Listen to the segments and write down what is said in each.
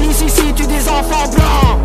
Police ici tue des enfants blancs.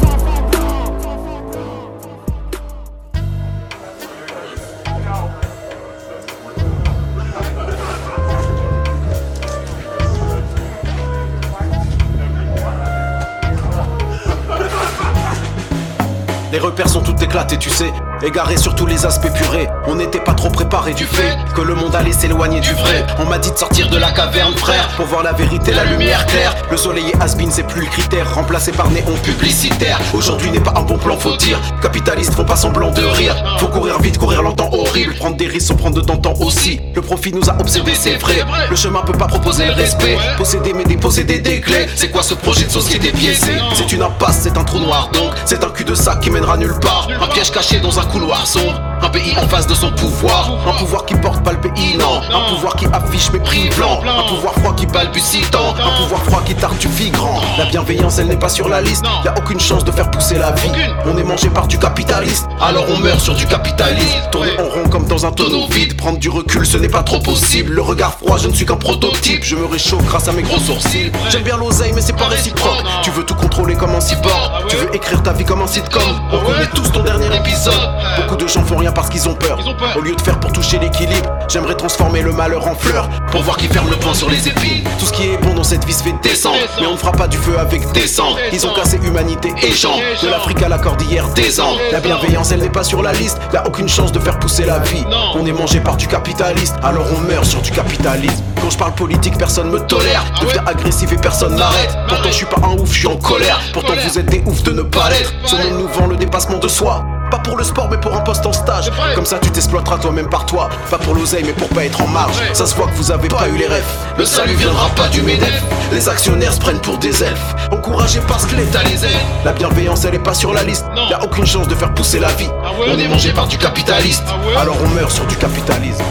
Les repères sont tout éclatés, tu sais. Égarés sur tous les aspects purés. On n'était pas trop préparé du fait que le monde allait s'éloigner du vrai. On m'a dit de sortir de la caverne, frère, pour voir la vérité, la lumière claire. Le soleil et has c'est plus le critère. Remplacé par néon publicitaire. Aujourd'hui n'est pas un bon plan, faut dire. Capitalistes font pas semblant de rire. Faut courir vite, courir longtemps, horrible. Prendre des risques sans prendre de temps aussi. Le profit nous a obsédés, c'est vrai. Le chemin peut pas proposer le respect. Posséder mais déposséder des clés. C'est quoi ce projet de société biaisé C'est une impasse, c'est un trou noir donc. C'est un cul de sac qui mènera nulle part. Un piège caché dans un couloir sombre. Pays en face de son pouvoir. Un pouvoir qui porte pas le pays, non. Un pouvoir qui affiche mépris blanc. Un pouvoir froid qui balbutie tant. Un pouvoir froid qui tartufie grand. La bienveillance, elle n'est pas sur la liste. Y a aucune chance de faire pousser la vie. On est mangé par du capitaliste. Alors on meurt sur du capitalisme. Tourner en rond comme dans un tonneau vide. Prendre du recul, ce n'est pas trop possible. Le regard froid, je ne suis qu'un prototype. Je me réchauffe grâce à mes gros sourcils. J'aime bien l'oseille, mais c'est pas réciproque. Tu veux tout contrôler comme un cyborg. Tu veux écrire ta vie comme un sitcom. On connaît tous ton dernier épisode. Beaucoup de gens font rien parce qu'ils ont peur. Au lieu de faire pour toucher l'équilibre, j'aimerais transformer le malheur en fleur. Pour voir qui ferme le poing sur les épines. Tout ce qui est bon dans cette vie se fait descendre. Mais on ne fera pas du feu avec des cendres. Ils ont cassé humanité et gens. De l'Afrique à la cordillère des Andes. La bienveillance, elle n'est pas sur la liste. Y a aucune chance de faire pousser la vie. On est mangé par du capitaliste, alors on meurt sur du capitalisme. Quand je parle politique, personne me tolère. Deviens agressif et personne m'arrête. Pourtant, je suis pas un ouf, je suis en colère. Pourtant, vous êtes des oufs de ne pas l'être. Ce monde nous vend le dépassement de soi. Pas pour le sport mais pour un poste en stage. Comme ça tu t'exploiteras toi-même par toi. Pas pour l'oseille mais pour pas être en marge. Ça se voit que vous avez pas eu les rêves Le salut viendra pas du MEDEF. Les actionnaires se prennent pour des elfes. Encouragés parce que l'État les aide. La bienveillance elle est pas sur la liste. Y a aucune chance de faire pousser la vie. On est mangé par du capitaliste Alors on meurt sur du capitalisme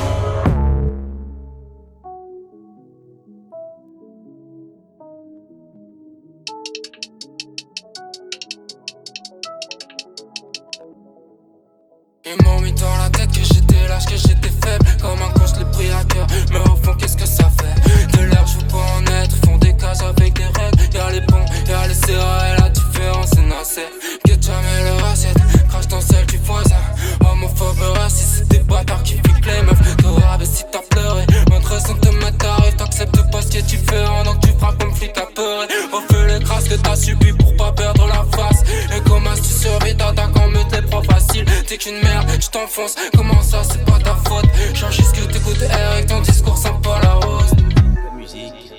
qu'une merde, je t'enfonce. Comment ça c'est pas ta faute? Change ce que t'écoutes Eric ton discours sympa la rose. La musique,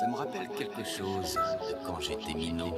ça me rappelle quelque chose de quand j'étais minot.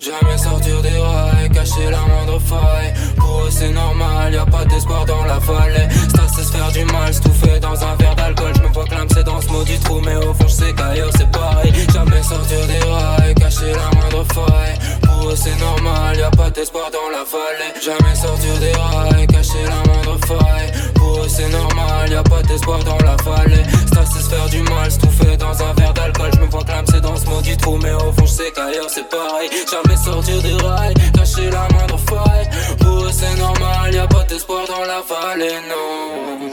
Jamais sortir des rails, cacher la moindre faille. Pour eux c'est normal, y a pas d'espoir dans la vallée. Ça c'est se faire du mal, fait dans un verre d'alcool. Je me vois c'est dans ce maudit trou Mais au fond je sais qu'ailleurs c'est pareil. Jamais sortir des rails, cacher la moindre faille Eux c'est normal, y a pas d'espoir dans la vallée. Jamais sortir des rails, cacher la moindre faille. Pour eux c'est normal, y a pas d'espoir dans la vallée. Ça c'est se faire du mal, fait dans un verre d'alcool. Je me vois c'est dans ce maudit trou Mais au fond je sais qu'ailleurs c'est pareil. Jamais sortir des rails, cacher la moindre faille. Pour eux c'est normal, y a pas d'espoir dans la vallée, non.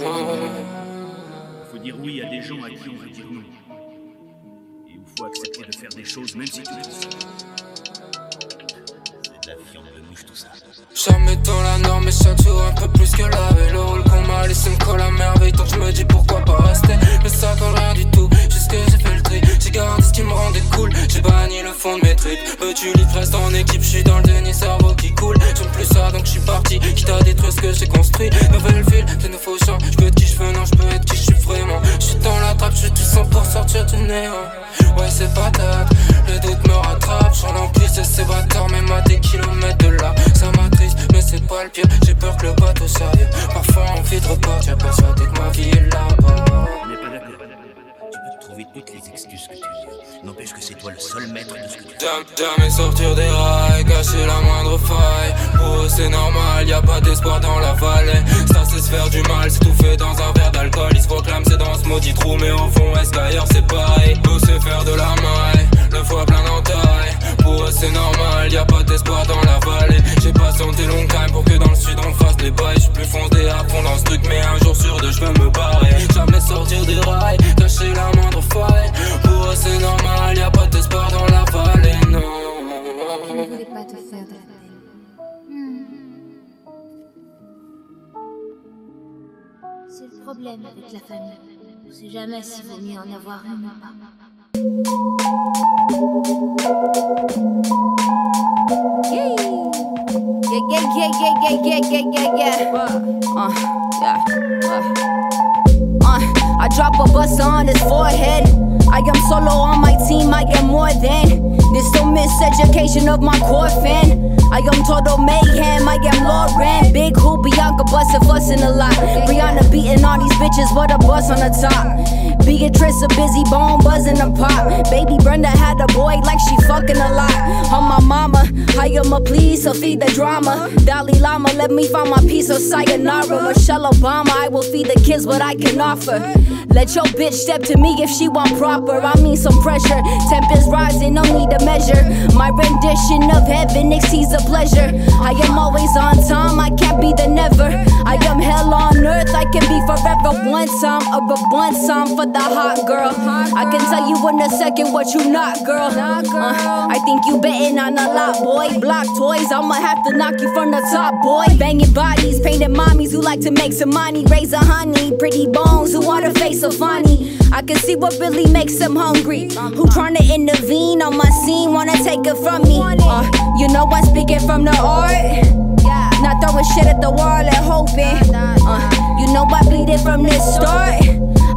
Faut dire oui à des gens à qui on veut dire non. Et il faut accepter de faire des choses même si tu de mouche tout ça. Jamais dans la norme, mais chaque jour un peu plus que la veille. Le rôle qu'on m'a laissé me colle à merveille. Donc je me dis pourquoi pas rester. Mais ça colle rien du tout, jusque j'ai fait le tri. J'ai gardé ce qui me rendait cool. J'ai banni le fond de mes tripes. Veux-tu livre reste en équipe, je suis dans le déni, cerveau qui coule. J'aime plus ça donc je suis parti. Quitte à détruire ce que j'ai construit. Nouvelle ville, de nouveaux champs. Je peux être qui je veux, non, je peux être qui je suis vraiment. Je suis dans la trappe, je suis tout sang pour sortir du néant. Ouais, c'est patate, le doute me rattrape. J'en l'emprise et c'est bâtard, même à des kilomètres de là. Ça m'attriste, mais c'est pas le pire. J'ai peur que le bateau sérieux. Parfois envie de repartir, persuadé que ma vie est là-bas. Tu peux trouver toutes les excuses. Jamais sortir des rails, cacher la moindre faille. Pour eux c'est normal, y a pas d'espoir dans la vallée. Ça c'est se faire du mal, c'est tout fait dans un verre d'alcool. Ils se proclament c'est dans ce maudit trou, mais au fond est-ce qu'ailleurs c'est pareil? Nous c'est faire de la maille, le foie plein d'entailles. Pour eux c'est normal, y a pas d'espoir dans la vallée. J'ai patienté longtemps pour que dans le sud on fasse des bails. J'suis plus fondé à fond dans ce truc, mais un jour sur deux je me barrer. Jamais sortir des rails, cacher la moindre faille. Pour eux c'est normal, y a pas d'espoir dans la vallée, non. Je ne voulais pas te faire de. C'est le problème avec la famille. On sait jamais s'il vaut mieux en avoir une. Yeah, yeah, yeah, yeah, yeah, yeah, yeah. Uh, uh, yeah. Uh. uh, I drop a bus on his forehead. I am solo on my team, I am more than this so miseducation of my core fan. I am total mayhem, I am Lauren. Big who Bianca bustin' a lot. Brianna beating all these bitches, what a bus on the top. Beatrice a busy bone buzzing a pop. Baby Brenda had a boy like she fucking a lot. On my mama, I am a please, so feed the drama. Dalai Lama, let me find my piece of sayonara. Michelle Obama, I will feed the kids what I can offer. Let your bitch step to me if she want proper. I mean some pressure. Temp is rising, no need to measure. My rendition of heaven exceeds a pleasure. I am always on time, I can't be the never. I am hell on earth, I can be forever one time a one time for the hot girl. I can tell you in a second what you not, girl. Uh, I think you betting on a lot, boy. Block toys, I'ma have to knock you from the top, boy. Banging bodies, painted mommies who like to make some money. Raise a honey, pretty bones who want to face a funny. I can see what really makes them hungry. Who tryna intervene on my scene, wanna take it from me. Uh, you know I'm speaking from the art. Not throwing shit at the wall and hoping. Uh, you know I bleed it from the start.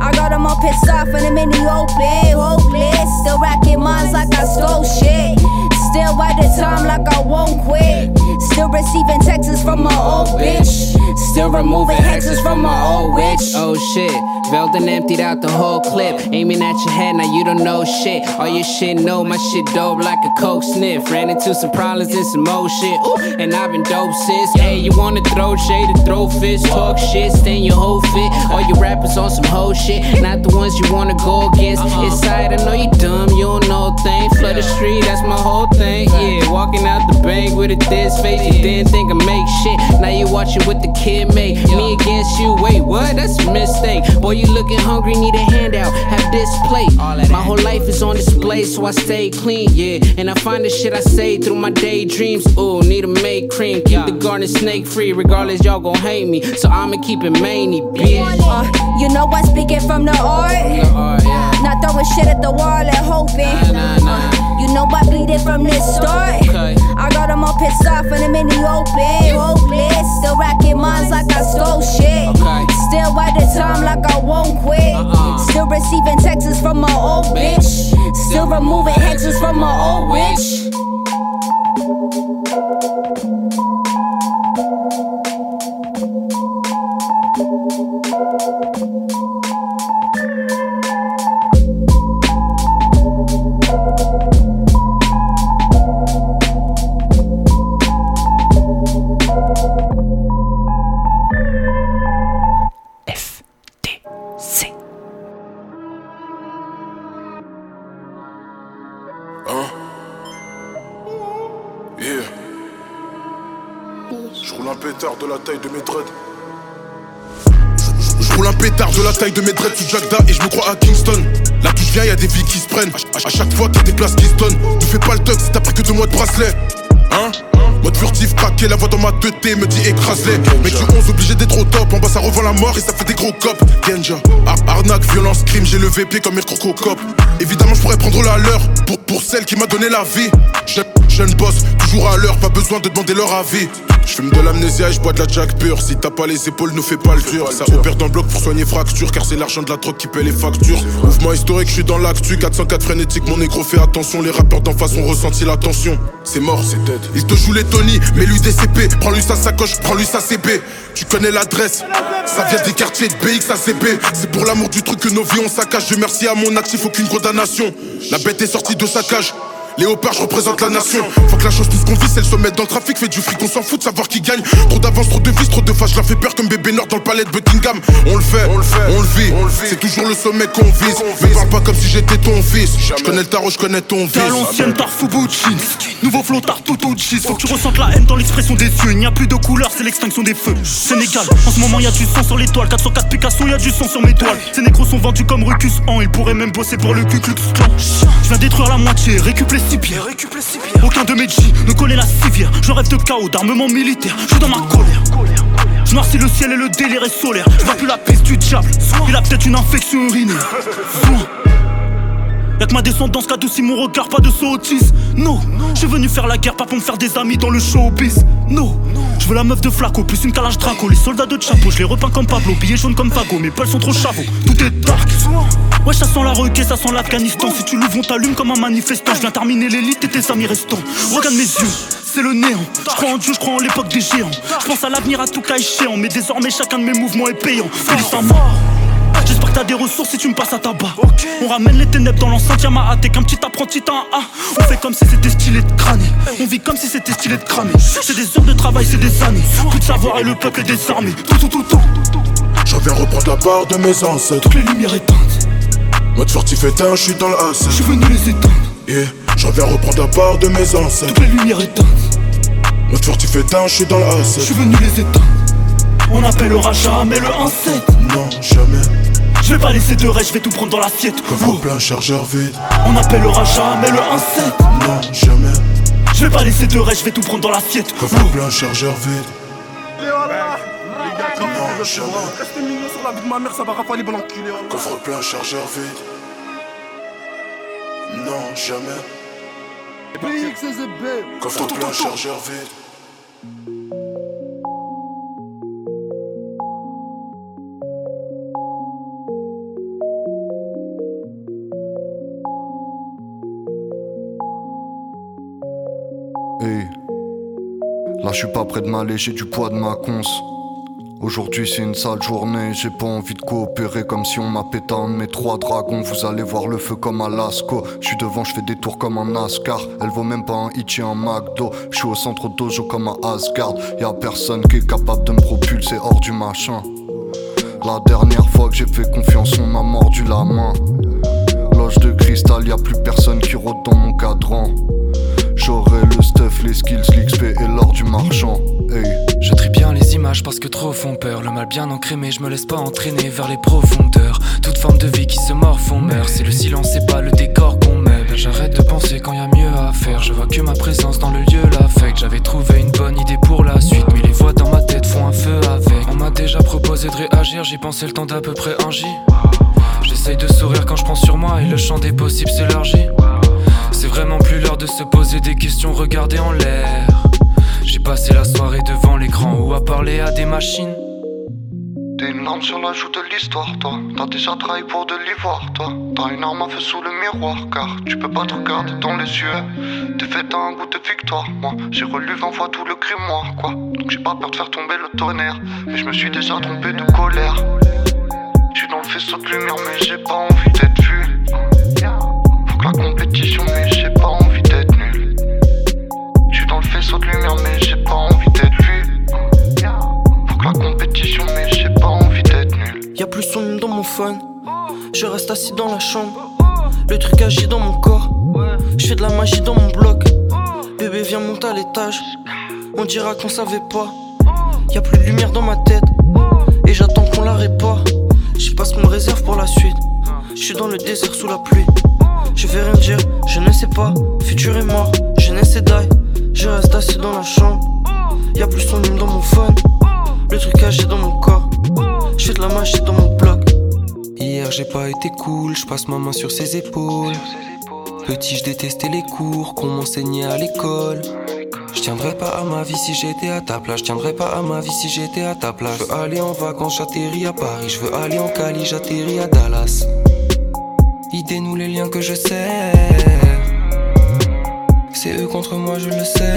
I got them all pissed off and them in the open. Hopeless. Still racking minds like I stole shit. Still at the time like I won't quit. Still receiving texts from my old bitch. Still removing hexes from my old witch. Oh shit, Veldon emptied out the whole clip. Aiming at your head, now you don't know shit. All your shit know my shit dope like a coke sniff. Ran into some problems and some more shit. Ooh, and I've been dope sis. Hey, you wanna throw shade and throw fists, talk shit, stain your whole fit. All your rappers on some whole shit, not the ones you wanna go against. Uh-huh. Inside, I know you dumb, you don't know a thing. Flood the street, that's my whole thing. Yeah, walking out the bank with a this face, you didn't think I make shit. Now you watching what the kid make. Me against you, wait, what? That's a mistake. Boy, you looking hungry, need a handout. Have this plate. My whole life is on display, so I stay clean, yeah. And I find the shit I say through my daydreams. Ooh, need a make cream. Keep the garden snake free, regardless, y'all gon' hate me. So I'ma keep it many, bitch. Uh, you know I'm speaking from the art. Not throwing shit at the wall and hoping. Uh, you know I bleed it from the start. I got them all pissed off and them in the open. Hopeless. Still racking minds like I stole shit. Still at the time like I won't quit. Still receiving texts from my old bitch. Still removing hexes from my old witch. Pétard de la taille de mes dreads sous Jagda et je me crois à Kingston. Là d'où je viens, y'a des vies qui se prennent. À, chaque fois qu'il y a des places qui se donnent. Tu fais pas le tug si t'as pris que deux mois de bracelet. Hein? Mode furtif, craqué, la voix dans ma 2T me dit écrase-les. Mec du 11 obligé d'être au top. En bas ça revend la mort et ça fait des gros cops. Genja, Ar- arnaque, violence, crime, j'ai le VP comme Mirko Cop. Évidemment, je pourrais prendre la leur pour, pour celle qui m'a donné la vie. Je- Jeune boss, toujours à l'heure, pas besoin de demander leur avis. Je fume de l'amnésia et je bois de la jack pure. Si t'as pas les épaules, ne fais pas le dur. Ça opère dans le bloc pour soigner fracture, car c'est l'argent de la drogue qui paie les factures. Mouvement historique, je suis dans l'actu. 404 frénétique, mon négro fait attention. Les rappeurs d'en face ont ressenti la tension. C'est mort, c'est dead. Il te joue les Tony, mets lui des CP. Prends-lui sa sacoche, prends-lui sa CB. Tu connais l'adresse, ça vient des quartiers de BX à CB. C'est pour l'amour du truc que nos vies on saccage. Je merci à mon actif, aucune La bête est sortie de sa cage. Léopard, je représente la nation. Faut que la chose puisse qu'on vise, elle se mette dans le trafic, fait du fric, on s'en fout de savoir qui gagne. Trop d'avance, trop de vis, trop de face, je la fais peur comme bébé Nord dans le palais de Buckingham. On le fait, on le fait, on le vit. C'est toujours le sommet qu'on vise. Me parle pas comme si j'étais ton fils. Je connais le tarot, je connais ton T'es à vice. l'ancienne Tarfubouchi Nouveau flow Tartuto cheese Faut que tu ressentes la haine dans l'expression des yeux Il n'y a plus de couleur, c'est l'extinction des feux. Sénégal, en ce moment y a du sang sur l'étoile. 404 Picasso, y a du sang sur mes toiles. Ces négros sont vendus comme Rucus en Ils pourraient même bosser pour le Ku Klux Klan. Je viens détruire la moitié, récup les six pierres Aucun de mes G ne connaît la civière. Je rêve de chaos, d'armement militaire. Je suis dans ma colère. Je noircis le ciel et le délire est solaire. Je vois plus la piste du diable. Il a peut-être une infection urinaire. Soin. Y'a que ma descendance qui adoucit mon regard, pas de sottise. No, je suis venu faire la guerre, pas pour me faire des amis dans le showbiz. No, je veux la meuf de Flaco, plus une calage Draco. Les soldats de Chapeau, je les repeins comme Pablo, billets jaunes comme Fago. Mes pelles sont trop chavots, tout est dark. Ouais, ça sent la requête, ça sent l'Afghanistan. Si tu l'ouvres, on t'allume comme un manifestant. Je viens terminer l'élite et tes amis restants. Regarde mes yeux, c'est le néant. Je crois en Dieu, je crois en l'époque des géants. Je pense à l'avenir à tout cas échéant. Mais désormais, chacun de mes mouvements est payant. Félix. J'espère que t'as des ressources si tu me passes à tabac. On ramène les ténèbres dans l'enceinte Yamaha. T'es qu'un petit apprenti, t'as un A. On fait comme si c'était stylé de crâner. On vit comme si c'était stylé de cramer. C'est des heures de travail, c'est des années. Plus de savoir et le peuple est désarmé. Tout, tout, tout, tout. Je viens reprendre la part de mes ancêtres. Toutes les lumières éteintes. Mode furtif éteint, je suis dans le AC. Je suis venu les éteindre. Yeah, je viens reprendre la part de mes ancêtres. Toutes les lumières éteintes. Mode furtif éteint, je suis dans le AC. Je suis venu les éteindre. On appellera jamais le 1-7. Non, jamais. Je vais pas laisser de reste, je vais tout prendre dans l'assiette. Coffre plein, chargeur vide. On appellera jamais le 1-7. Non, jamais. Je vais pas laisser de reste, je vais tout prendre dans l'assiette. Coffre plein, chargeur vide. Non, jamais. Restez mignon sur la vie de ma mère, ça va rafaler bon enculé. Coffre plein, chargeur vide. Non, jamais. Coffre plein, chargeur vide. Je suis pas près de m'alléger du poids de ma conce. Aujourd'hui, c'est une sale journée. J'ai pas envie de coopérer comme si on m'a pété un de mes trois dragons. Vous allez voir le feu comme à Lasco. Je suis devant, je fais des tours comme un NASCAR. Elle vaut même pas un Ichi, un McDo. Je suis au centre dojo comme un Asgard. Y'a personne qui est capable de me propulser hors du machin. La dernière fois que j'ai fait confiance, on m'a mordu la main. Loge de cristal, y a plus personne qui rôde dans mon cadran. J'aurai le stuff, les skills, l'XP et l'or du marchand. Hey. Je trie bien les images parce que trop font peur. Le mal bien ancré, mais je me laisse pas entraîner vers les profondeurs. Toute forme de vie qui se morfond meurt. C'est le silence, c'est pas le décor qu'on meuble. J'arrête de penser quand y a mieux à faire. Je vois que ma présence dans le lieu l'affecte. J'avais trouvé une bonne idée pour la suite, mais les voix dans ma tête font un feu avec. On m'a déjà proposé de réagir, j'y pensais le temps d'à peu près un J. J'essaye de sourire quand je pense sur moi et le champ des possibles s'élargit. Vraiment plus l'heure de se poser des questions, regarder en l'air. J'ai passé la soirée devant l'écran ou à parler à des machines. T'es une arme sur la joue de l'histoire, toi. T'as déjà travaillé pour de l'ivoire, toi. T'as une arme à feu sous le miroir, car tu peux pas te regarder dans les yeux. T'es fait un goût de victoire, moi. J'ai relu 20 fois tout le grimoire, quoi. Donc j'ai pas peur de faire tomber le tonnerre. Mais je me suis déjà trompé de colère. Je suis dans le faisceau de lumière, mais j'ai pas envie d'être vu. Faut que la compétition, mais faisceau de lumière, mais j'ai pas envie d'être vu. Faut que la compétition, mais j'ai pas envie d'être nul. Y'a plus son nom dans mon phone. Je reste assis dans la chambre. Le truc agit dans mon corps. Je fais de la magie dans mon bloc. Bébé, viens monter à l'étage. On dira qu'on savait pas. Y'a plus de lumière dans ma tête. Et j'attends qu'on l'arrête pas. Je sais pas ce qu'on me réserve pour la suite. Je suis dans le désert sous la pluie. Je vais rien dire, je ne sais pas. Futur est mort, je n'essaie d'aille. Je reste assis dans la chambre. Y'a plus son nom dans mon phone. Le truc agit dans mon corps. Je fais de la magie dans mon bloc. Hier j'ai pas été cool, je passe ma main sur ses épaules. Petit, je détestais les cours qu'on m'enseignait à l'école. Je tiendrais pas à ma vie si j'étais à ta place. Je tiendrais pas à ma vie si j'étais à ta place. Je veux aller en vacances, j'atterris à Paris. Je veux aller en Cali, j'atterris à Dallas. Idée nous les liens que je sais. C'est eux contre moi, je le sais.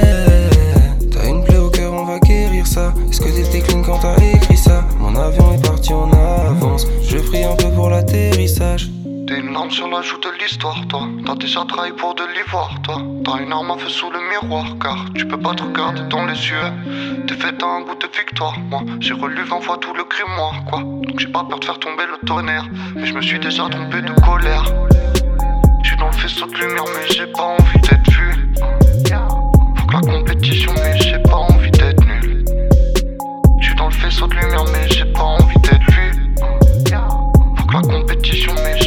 T'as une plaie au cœur, on va guérir ça. Est-ce que t'étais clean quand t'as écrit ça? Mon avion est parti en avance. Je prie un peu pour l'atterrissage. T'es une arme sur la joue de l'histoire, toi. T'as déjà trahi pour de l'ivoire, toi. T'as une arme à feu sous le miroir, car tu peux pas te regarder dans les yeux. T'es fait un goût de victoire, moi. J'ai relu 20 fois tout le grimoire, quoi. Donc j'ai pas peur de faire tomber le tonnerre. Mais je me suis déjà trompé de colère. J'suis dans le faisceau de lumière, mais j'ai pas envie d'être vu. La compétition, mais j'ai pas envie d'être nul. J'suis dans le faisceau de lumière, mais j'ai pas envie d'être vu. Faut que la compétition, mais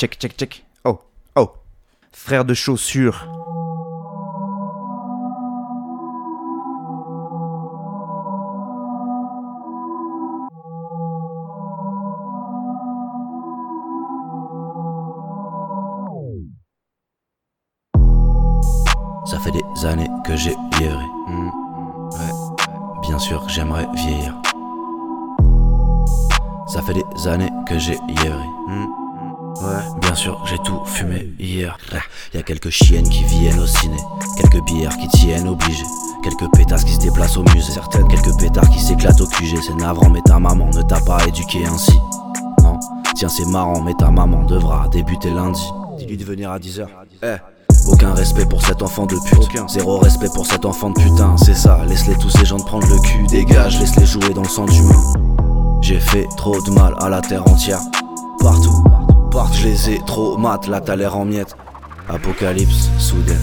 Check, check, check. Oh, oh. Frère de chaussures. Ça fait des années que j'ai vieilli. Ouais. Bien sûr j'aimerais vieillir. Ça fait des années que j'ai vieilli. Ouais, bien sûr, j'ai tout fumé hier. Y a quelques chiennes qui viennent au ciné, quelques bières qui tiennent obligées, quelques pétasses qui se déplacent au musée, certaines quelques pétards qui s'éclatent au QG. C'est navrant, mais ta maman ne t'a pas éduqué ainsi. Non, tiens, c'est marrant, mais ta maman devra débuter lundi. Dis-lui de venir à 10h. Eh. Aucun respect pour cet enfant de pute. Zéro respect pour cet enfant de putain. C'est ça, laisse-les tous ces gens de prendre le cul. Dégage, laisse-les jouer dans le sang d'humain. J'ai fait trop de mal à la terre entière. Partout, je les ai trop mat, là t'as l'air en miettes. Apocalypse, soudaine.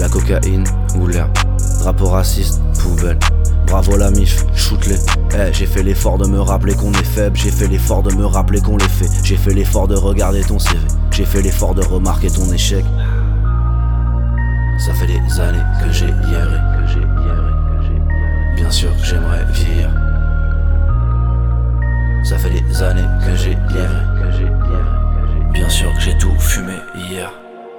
La cocaïne ou l'air. Drapeau raciste, poubelle. Bravo la mif, shoot-les. Eh, j'ai fait l'effort de me rappeler qu'on est faible. J'ai fait l'effort de me rappeler qu'on les fait. J'ai fait l'effort de regarder ton CV. J'ai fait l'effort de remarquer ton échec. Ça fait des années que j'ai hieré. Bien sûr j'aimerais vieillir. Ça fait des années que j'ai hieré. Bien sûr que j'ai tout fumé hier.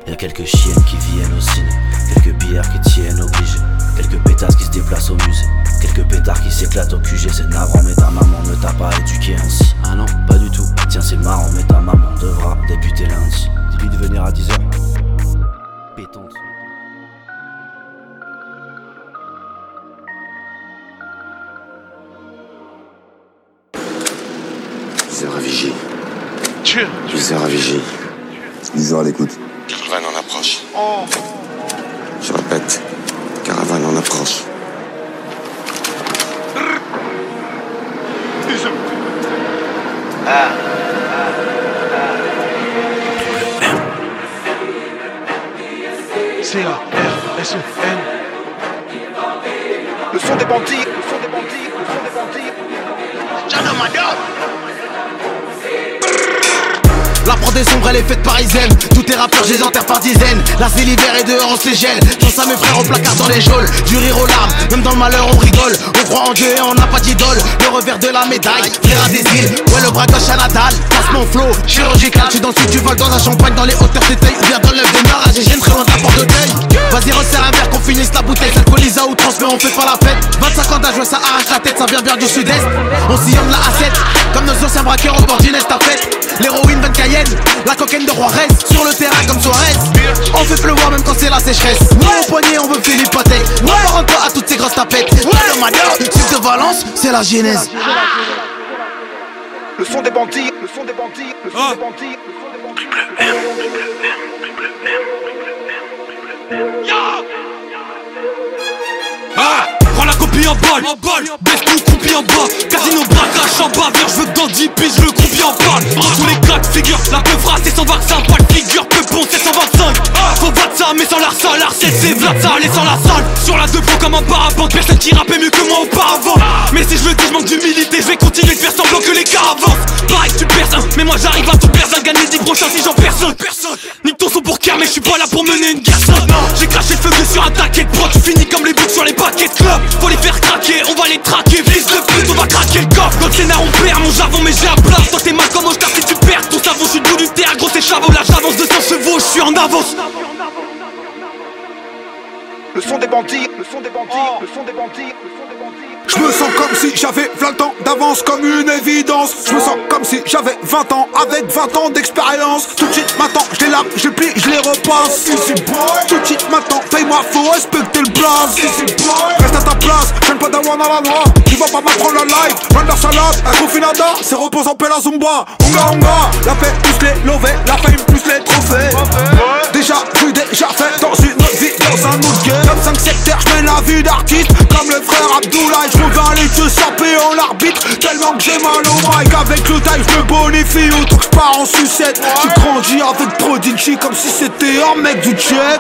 Y'a quelques chiennes qui viennent au ciné, quelques bières qui tiennent obligées, quelques pétasses qui se déplacent au musée, quelques pétards qui s'éclatent au QG. C'est navrant, mais ta maman ne t'a pas éduqué ainsi. Ah non, pas du tout. Tiens, c'est marrant, mais ta maman débuté lundi. Dis-lui de venir à 10h. À l'écoute. Caravane en approche. Je répète, caravane en approche. Prod est sombre, elle est faite parisienne. Tous tes rappeurs, je les enterre par dizaines. Là, c'est l'hiver et dehors, on se les gèle. Pense à mes frères au placard dans les geôles. Du rire aux larmes, même dans le malheur, on rigole. On croit en Dieu et on n'a pas d'idole. Le revers de la médaille, frère à des îles. Ouais, le bras gauche à Nadal. Passe mon flow, chirurgical. Tu dans le tu voles dans la champagne, dans les hauteurs, t'étais Viens dans le démarrage et j'ai très loin de la porte de. Vas-y, resserre un verre qu'on finisse la bouteille. S'alcoolise à outrance, mais on fait pas la fête. 25 ans d'âge, ça arrache la tête, ça vient bien du sud-est. On sillonne la A7, comme nos anciens braqueurs au bord d'une estafette. L'héroïne 20 Cayenne, la cocaine de Juarez. Sur le terrain comme Suarez. On fait pleuvoir même quand c'est la sécheresse. Ouais, au poignet, on veut Philippe Patek. Ouais, rends toi à toutes ces grosses tapettes. Ouais, le type de Valence, c'est la genèse. Le son des bandits, le son des bandits, le son des bandits, le son des bandits. Copie en balle, baisse tout croupi en bas Casino braquage en bas, viens je veux que dans 10 piges croupi en Tous les de figure, la peuvra c'est 125 Pas de figure, peu bon c'est 125 Faut battre ça mais sans l'arsal, l'arcette c'est Vlad ça allez sans la salle. Sur la deux comme un parapente, personne qui rappait mieux que moi auparavant. Mais si je le dis je manque d'humilité, je vais continuer de faire semblant que les gars avancent. Pareil tu perds un, mais moi j'arrive à tout perdre. Un Gagne les 10 prochains si j'en personne. Nique ton son pour mais je suis pas là pour mener une guerre. J'ai craché le feu que sur un taquet de Tu finis comme les boucs sur les paquets de club Faut les faire craquer, on va les traquer. Fils de pute, on va craquer le coffre Notre scénar on perd, mon javon mais j'ai un bluff T'es mal comme au si tu perds ton savon Je suis du terre, gros c'est chavot Là j'avance de 100 chevaux, je suis en avance Le son des bandits, le son des bandits, le son des bandits, le son des bandits. Je me sens comme si j'avais 20 ans d'avance comme une évidence. Je me sens comme si j'avais 20 ans avec 20 ans d'expérience. Tout de suite maintenant je les lave, je les plie, je les repasse. Tout de suite maintenant paye-moi faut respecter le place. Reste à ta place, je pas d'avoir à la noix Tu vas pas m'apprendre la life, run la salade, un confinada C'est repose en paix la zumba, onga onga La paix plus les lovés, la fame plus les trophées. Déjà vu, déjà fait dans une autre vie, dans un autre game. Comme 5 secteurs, je mène la vie d'artiste frère Abdoulaye, je reviens aller te saper en l'arbitre Tellement que j'ai mal au mic. Avec le taille, je me bonifie Autant que je pars en sucette. J'ai grandi avec Prodigy Comme si c'était un mec du jet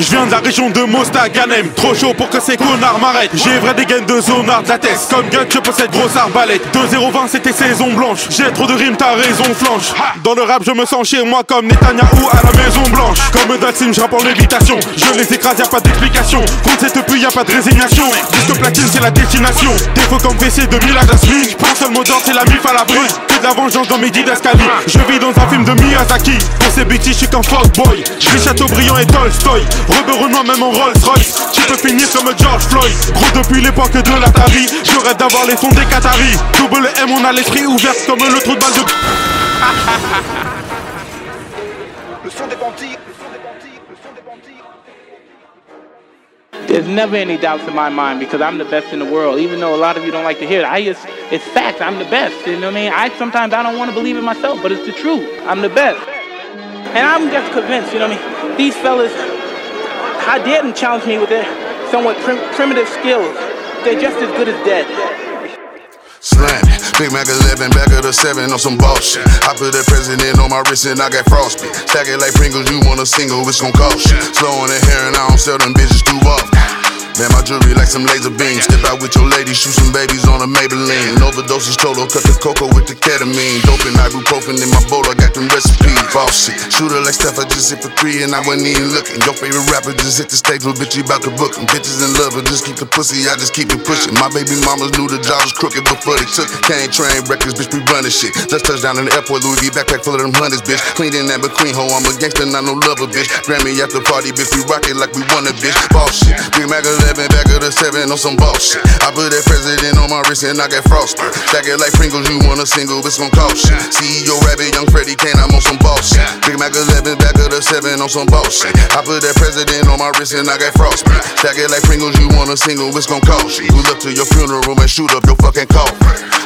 Je viens de la région de Mostaganem, trop chaud pour que ces connards m'arrêtent. J'ai vrai des gaines de zonard de la tête, comme gun je possède grosse arbalète. 2-0-20 c'était saison blanche, j'ai trop de rimes, t'as raison flanche. Dans le rap je me sens chez moi comme Netanyahou à la maison blanche. Comme Dalsim je rappe en lévitation, je les écrase y'a pas d'explication. Contre cette pluie y'a pas de résignation, disque platine c'est la destination. Défaut comme WC de Mila Jasmine, j'prends seul mot d'ordre c'est la mif à la brûle. Que de la vengeance dans mes didascalies, je vis dans un film de Miyazaki. Pour ces bêtises je suis qu'un fuckboy, je Chateaubriand et Tolstoy. Rebeu Renoir même en Rolls Royce Tu peux finir comme George Floyd Gros depuis l'époque de l'Atari Je rêve d'avoir les fonds des Qataris Double M on a l'esprit ouvert comme le trou de balle de Le son des bandits, le son des bandits, le son des bandits. There's never any doubts in my mind because I'm the best in the world. Even though a lot of you don't like to hear it, I just, it's facts. I'm the best. You know what I mean? I sometimes I don't want to believe it myself, but it's the truth. I'm the best. And I'm just convinced, you know what I mean? These fellas, dare them challenge me with their somewhat prim- primitive skills? They're just as good as dead. Slam, Big Mac 11, back of the 7 on some bullshit. I put that president on my wrist and I got frostbite. Stack it like Pringles, you want a single, it's gon' cost you. Slow on the hair and I don't sell them bitches too often. Man, my jewelry like some laser beams. Step out with your lady, shoot some babies on a Maybelline. Overdoses total, cut the cocoa with the ketamine. Dope and ibuprofen in my bowl, I got them recipes. Boss shit. Shooter like Steph, I just hit for three and I wasn't even looking. Your favorite rapper just hit the stage, little bitch, you about to book him. Bitches in love, but just keep the pussy, I just keep it pushing. My baby mamas knew the job was crooked before they took it. Can't train records, bitch, we running shit. Just touched down in the airport, Louis V backpack full of them hundreds, bitch. Clean in that McQueen hoe, I'm a gangster, not no lover, bitch. Grammy after party, bitch, we rock it like we want a bitch. Boss shit. Big Mac 11 11, back of the 7 on some boss shit. I put that president on my wrist and I got frostbite. Stack it like Pringles, you want a single, it's gon' cost shit. CEO Rabbit, young Freddy Kane, I'm on some boss shit. Big Mac 11, back of the 7 on some boss shit. I put that president on my wrist and I got frostbite. Stack it like Pringles, you want a single, it's gon' cost you. Pull up to your funeral and shoot up your fucking coffin.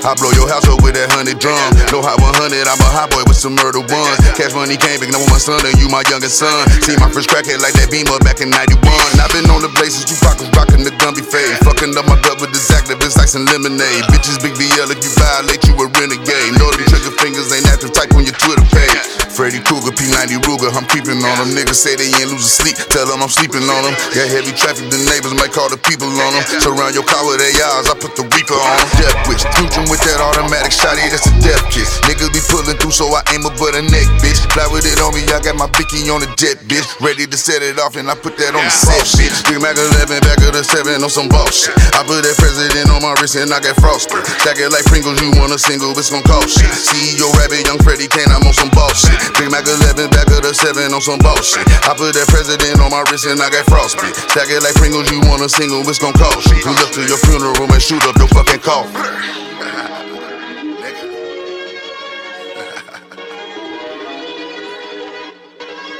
I blow your house up with that hundred drum. No hot 100, I'm a hot boy with some murder ones. Cash money came big, now I'm my son and you my youngest son. See my first crackhead like that beamer back in 91. I've been on the places you pockets rockin' the Gumby fade. Fucking up my gut with this activist like some lemonade. Bitches big VL if you violate, you a renegade. Know them trigger fingers ain't active type on your Twitter page. Freddy Krueger, P90 Ruger, I'm creeping on them. Niggas say they ain't losing sleep, tell them I'm sleeping on them. Got heavy traffic, the neighbors might call the people on them. Surround your car with ARs, I put the Reaper on them. Death wish, fusion with that automatic shotty, that's a death kiss. Niggas be pulling through, so I aim up but a neck, bitch. Fly with it on me, I got my picky on the jet, bitch. Ready to set it off, and I put that on the set, bitch. Big Mac 11, back of the 7 on some boss shit. I put that president on my wrist, and I got frostbite. Stack it like Pringles, you want a single, it's gon' cost shit. CEO Rabbit, young Freddy Kane, I'm on some boss shit. Big Mac 11, back of the 7 on some boss shit. I put that president on my wrist, and I got frostbite. Stack it like Pringles, you want a single, it's gon' cost you. Pull up to your funeral and shoot up your fucking coffin.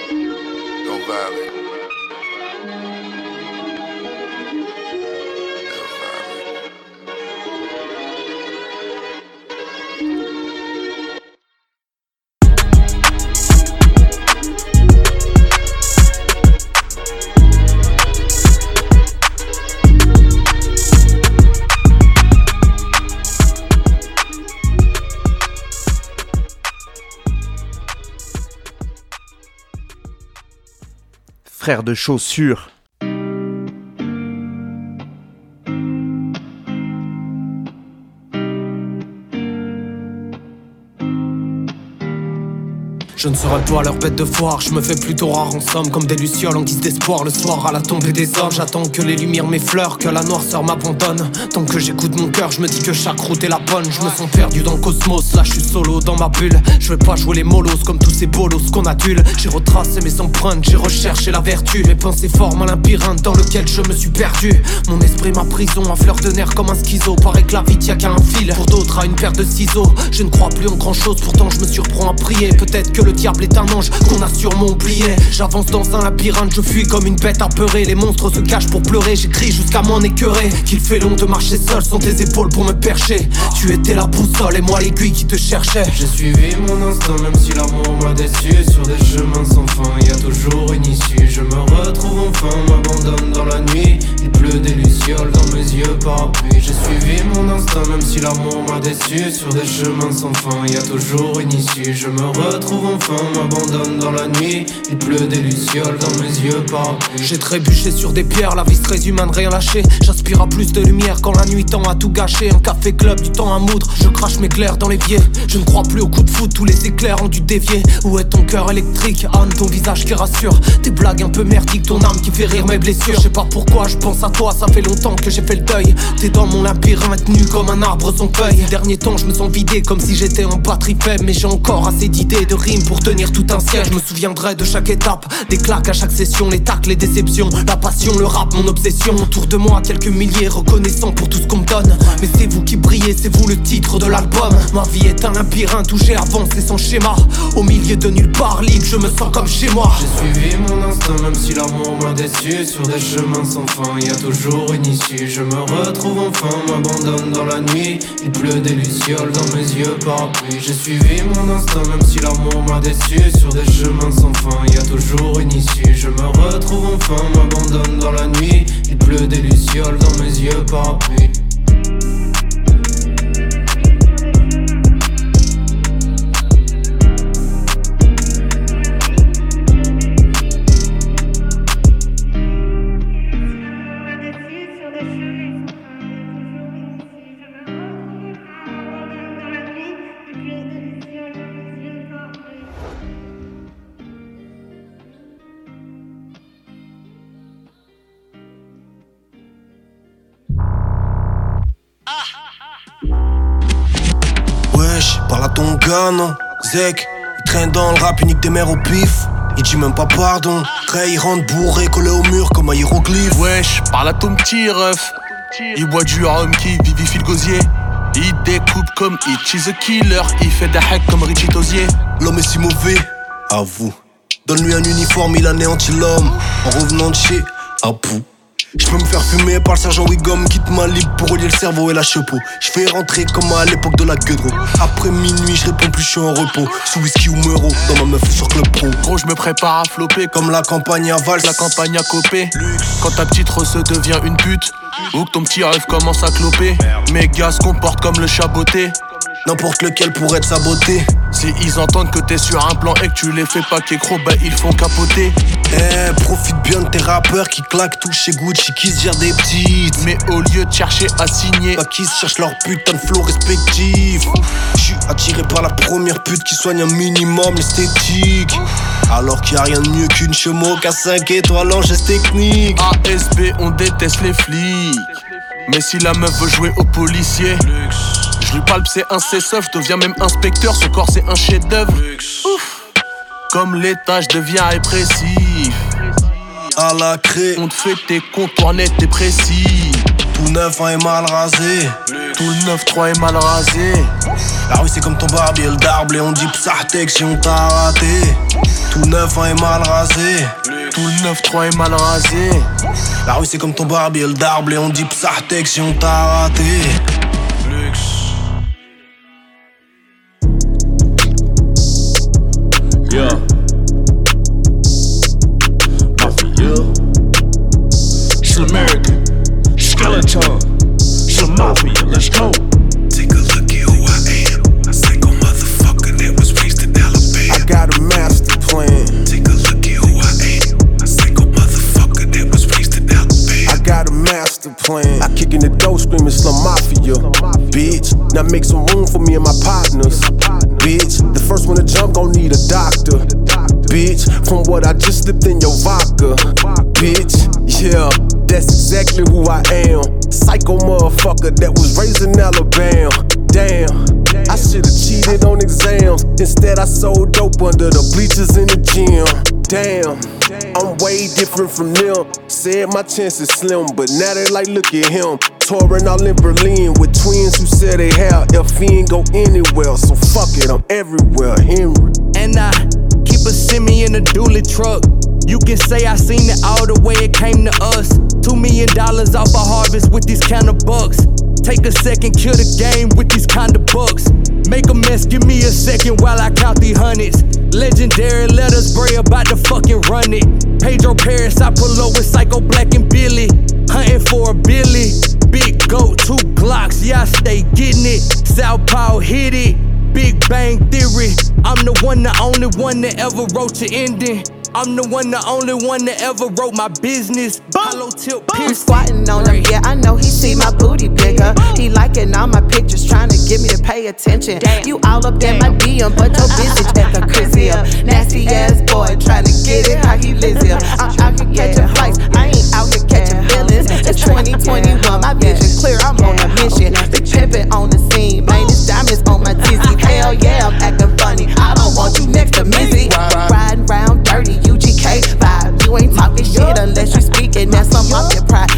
Don't Frère de chaussures. Je ne serai pas leur bête de foire, je me fais plutôt rare en somme Comme des lucioles en guise d'espoir. Le soir à la tombée des hommes J'attends que les lumières m'effleurent, que la noirceur m'abandonne. Tant que j'écoute mon cœur, je me dis que chaque route est la bonne. Je me sens perdu dans le cosmos, là je suis solo dans ma bulle. Je vais pas jouer les molos comme tous ces bolos qu'on adule. J'ai retracé mes empreintes, j'ai recherché la vertu. Mes pensées forment un labyrinthe dans lequel je me suis perdu. Mon esprit ma prison, en fleur de nerfs comme un schizo. Paraît que la vie tient qu'à un fil, pour d'autres à une paire de ciseaux. Je ne crois plus en grand chose, pourtant je me surprends à prier. Peut-être que le diable est un ange qu'on a sûrement oublié. J'avance dans un labyrinthe, je fuis comme une bête apeurée. Les monstres se cachent pour pleurer, j'écris jusqu'à m'en écœurer. Qu'il fait long de marcher seul sans tes épaules pour me percher. Tu étais la boussole et moi l'aiguille qui te cherchait. J'ai suivi mon instinct même si l'amour m'a déçu. Sur des chemins sans fin, y a toujours une issue. Je me retrouve enfin, m'abandonne dans la nuit. Il pleut des lucioles dans mes yeux parapluie J'ai suivi mon instinct même si l'amour m'a déçu. Sur des chemins sans fin, y a toujours une issue. Je me retrouve enfin, m'abandonne dans la nuit. Il pleut des lucioles dans mes yeux parapluie J'ai trébuché sur des pierres, la vie se résume à ne rien lâcher J'aspire à plus de lumière quand la nuit tend à tout gâcher. Un café club, du temps à moudre, je crache mes clairs dans biais Je ne crois plus au coup de foot, tous les éclairs ont dû dévier. Où est ton cœur électrique, Anne, ton visage qui rassure. Tes blagues un peu merdiques, ton âme qui fait rire mes blessures. Je sais pas pourquoi, je pense à toi, ça fait longtemps que j'ai fait le deuil. T'es dans mon labyrinthe, nu comme un arbre sans feuille Ces derniers temps, je me sens vidé comme si j'étais en batterie faible. Mais j'ai encore assez d'idées, de rimes pour tenir tout un siège. Je me souviendrai de chaque étape, des claques à chaque session Les tacles, les déceptions, la passion, le rap, mon obsession. Autour de moi, quelques milliers reconnaissants pour tout ce qu'on me donne. Mais c'est vous qui brillez, c'est vous le titre de l'album. Ma vie est un labyrinthe où j'ai avancé sans schéma. Au milieu de nulle part, libre, je me sens comme chez moi. J'ai suivi mon instinct même si l'amour m'a déçu. Sur des chemins sans fin, y a toujours une issue. Je me retrouve enfin, m'abandonne dans la nuit. Il pleut des lucioles dans mes yeux parapluie J'ai suivi mon instinct même si l'amour m'a déçu Sur des chemins sans fin, y a toujours une issue. Je me retrouve enfin, m'abandonne dans la nuit. Il pleut des lucioles dans mes yeux parapluie Wesh, parle à ton gars, non Zek, il traîne dans le rap, unique des mères au pif. Il dit même pas pardon. Ray rentre bourré, collé au mur comme un hiéroglyphe. Wesh, parle à ton petit ref. Il boit du rhum qui vivifie le gosier. Il découpe comme Itch is a killer. Il fait des hacks comme Richie Tosier. L'homme est si mauvais, à vous. Donne-lui un uniforme, il anéantit l'homme. En revenant de chez Apu. Je peux me faire fumer par le sergent Wigom, quitte ma libre pour relier le cerveau et la chepeau. Je fais rentrer comme à l'époque de la gueudreau. Après minuit, je réponds plus, je suis en repos. Sous whisky ou meuro, dans ma meuf sur Club Pro. Gros, je me prépare à flopper Comme la campagne à Val, la campagne à coper. Quand ta petite rose devient une pute, ou que ton petit rêve commence à cloper. Mes gars se comportent comme le chaboté. N'importe lequel pourrait être saboté. Si ils entendent que t'es sur un plan et que tu les fais pas qu'écro, bah ils font capoter. Eh, profite bien de tes rappeurs qui claquent tout chez Gucci, qui se gèrent des petites. Mais au lieu de chercher à signer, bah qui se cherchent leur putain de flow respectif. J'suis attiré par la première pute qui soigne un minimum l'esthétique. Alors qu'il y a rien de mieux qu'une chemo qu'à 5 étoiles en geste technique. ASB, on déteste les flics. Mais si la meuf veut jouer au policier, je lui parle, c'est un C-Soft, deviens même inspecteur, son corps c'est un chef-d'œuvre. Ouf. Comme l'étage devient répressif. À la craie, on te fait tes contours nets et précis. Tout neuf hein, est mal rasé. Tout le 9-3 est mal rasé. La rue c'est comme ton barbier, le darble et on dit psartek si on t'a raté. Tout neuf hein, est mal rasé. Tout le 9-3 est mal rasé. La rue c'est comme ton barbier, le darble et on dit psartek si on t'a raté. Make some room for me and my partners. Bitch, the first one to jump gon' need a doctor. Bitch, from what I just slipped in your vodka. Bitch, yeah, that's exactly who I am. Psycho motherfucker that was raised in Alabama. Damn, I should've cheated on exams. Instead, I sold dope under the bleachers in the gym. Damn, I'm way different from them. Said my chances slim, but now they like, look at him. Touring all in Berlin with twins who said they have if he ain't go anywhere. So fuck it, I'm everywhere, Henry. And I keep a semi in a dually truck. You can say I seen it all the way it came to us. Two million dollars off a harvest with these kind of bucks. Take a second, kill the game with these kind of bucks. Make a mess, give me a second while I count these hundreds. Legendary letters, spray about to fucking run it. Pedro Paris, I pull up with Psycho Black and Billy. Hunting for a Billy. Big goat, two Glocks, yeah, I stay getting it. Southpaw hit it. Big Bang Theory. I'm the one, the only one that ever wrote your ending. I'm the one, the only one that ever wrote my business. Hollow tip I'm squatting on him, yeah, I know he see my booty bigger. He liking all my pictures, trying to get me to pay attention. Damn. You all up in my DM, but your bitch at a crazy up. Nasty ass boy, trying to get it how he lives here. I'm out here catching flights, I ain't out here catching feelings. It's 2021, my vision clear, I'm on a mission. Big pimpin' on the scene, man, it's diamonds on my tizzy. Hell yeah, I'm acting funny. I don't want you next to Missy. Riding round dirty, UGK vibe. Ain't talking shit unless you speaking. That's some mafia pride.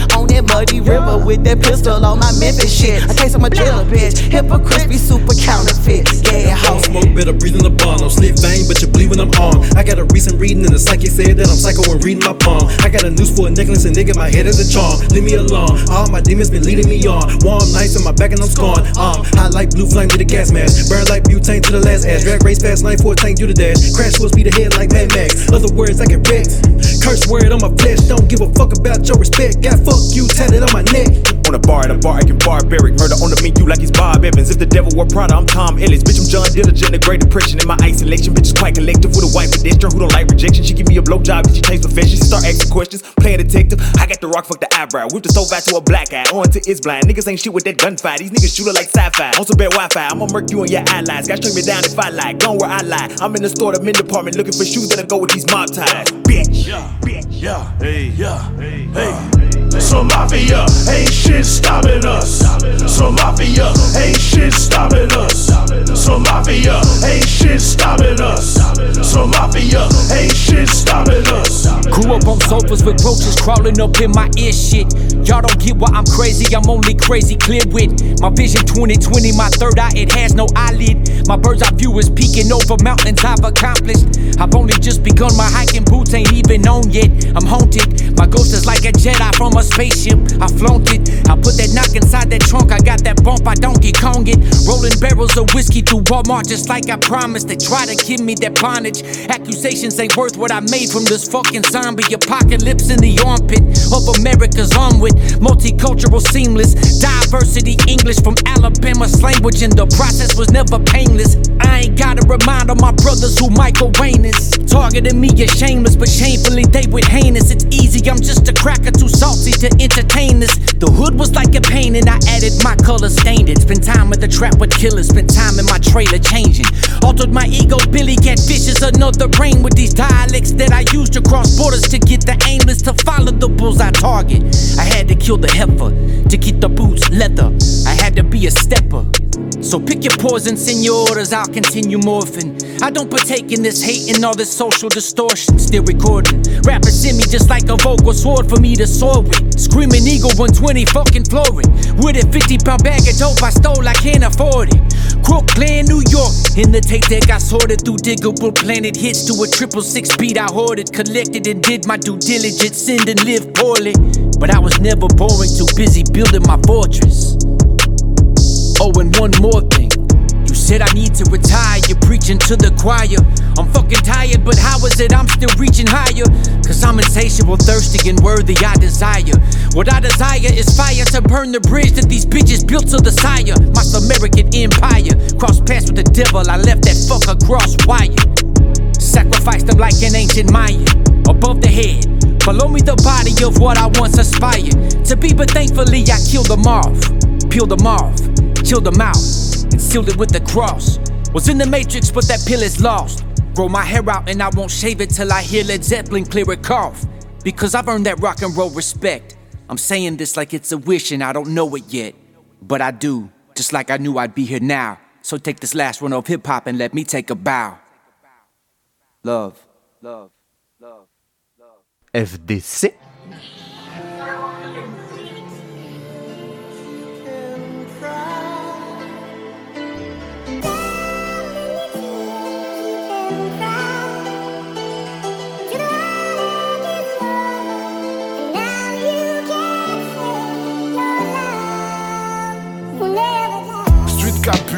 Muddy river with that pistol on my Memphis shit. A case of my dealer, bitch. Hypocrite be super counterfeit. Yeah, Don't smoke, better breathe in the bomb. Vein, but you bleed when I'm on. I got a recent reading and the psychic said that I'm psycho and reading my palm. I got a noose for a necklace and nigga, my head is a charm. Leave me alone. All my demons been leading me on. Warm nights in my back and I'm scorned. Um, hot like blue flame to the gas mask. Burn like butane to the last ass. Drag race fast line for a tank, do the dash. Crash will speed ahead like Mad Max. Other words, I get wrecked. Curse word on my flesh. Don't give a fuck about your respect. Got fuck you tatted on my neck. On a bar, at a bar, I can barbaric. Murder on the menu like he's Bob Evans. If the devil were Prada, I'm Tom Ellis. Bitch, I'm John Diligent, the Great Depression. In my isolation, bitch is quite collective. With a white pedestrian who don't like rejection. She give me a blowjob, she takes profession. She start asking questions, playing detective. I got the rock, fuck the eyebrow. Whip the stove out to a black eye. On to it's blind. Niggas ain't shit with that gunfire. These niggas shooter like sci-fi. On some bad Wi-Fi. I'ma murk you on your allies. Got string me down if I lie. Gone where I lie. I'm in the store, the men department, looking for shoes that'll go with these mob ties. Bitch. Yeah, bitch. Yeah, hey, yeah, hey, hey. hey. So mafia ain't shit stopping us. So mafia ain't shit stopping us. So mafia ain't shit stopping us. So mafia, ain't shit stopping us. Grew up on sofas with roaches crawling up in my ear shit. Y'all don't get why I'm crazy, I'm only crazy clear with my vision 2020, my third eye, it has no eyelid. My bird's eye view is peeking over mountains I've accomplished. I've only just begun, my hiking boots ain't even on yet. I'm haunted, my ghost is like a Jedi from a spaceship. I flaunt it, I put that knock inside that trunk, I got that bump, I Donkey Kong it. Rolling barrels of whiskey through Walmart just like I promised. They try to give me that bondage. Accusations ain't worth what I made from this fucking zombie apocalypse in the armpit of America's onward. Multicultural, seamless, diversity, English from Alabama's language, and the process was never painless. I ain't gotta remind all my brothers who Michael Wayne is. Targeting me is shameless, but shamefully they with heinous. It's easy, I'm just a cracker too salty to entertain this. The hood was like a painting, I added my color, stained it. Spent time with the trap with killers, spent time in my trailer changing. Altered my ego, Billy Catfish is another brain with these dialects that I used to cross borders to get the aimless to follow the bulls I target. I had to kill the heifer to get the boots leather. I had to be a stepper. So pick your poison, send your orders, I'll continue morphing. I don't partake in this hate and all this social distortion. Still recording. Rappers in me just like a vocal sword for me to soar with. Screaming Eagle 120, fucking flooring. With a 50 pound bag of dope I stole, I can't afford it. Crooklyn, New York. In the tape deck, I sorted through diggable planet hits to a triple six beat I hoarded, collected, and did my due diligence. Send and live poorly. But I was never boring, too busy building my fortress. Oh, and one more thing. You said I need to retire, you're preaching to the choir. I'm fucking tired, but how is it I'm still reaching higher? Cause I'm insatiable, thirsty, and worthy, I desire. What I desire is fire to burn the bridge that these bitches built to the sire. My American empire. Cross paths with the devil, I left that fucker cross wire. Sacrificed them like an ancient Mayan. Above the head, below me the body of what I once aspired to be, but thankfully I killed them off. Peeled them off, chilled them out, sealed it with the cross. Was in the matrix, but that pill is lost. Grow my hair out and I won't shave it till I hear Led Zeppelin clear a cough. Because I've earned that rock and roll respect. I'm saying this like it's a wish and I don't know it yet. But I do, just like I knew I'd be here now. So take this last run of hip hop and let me take a bow. Love, love, love, love. FDC.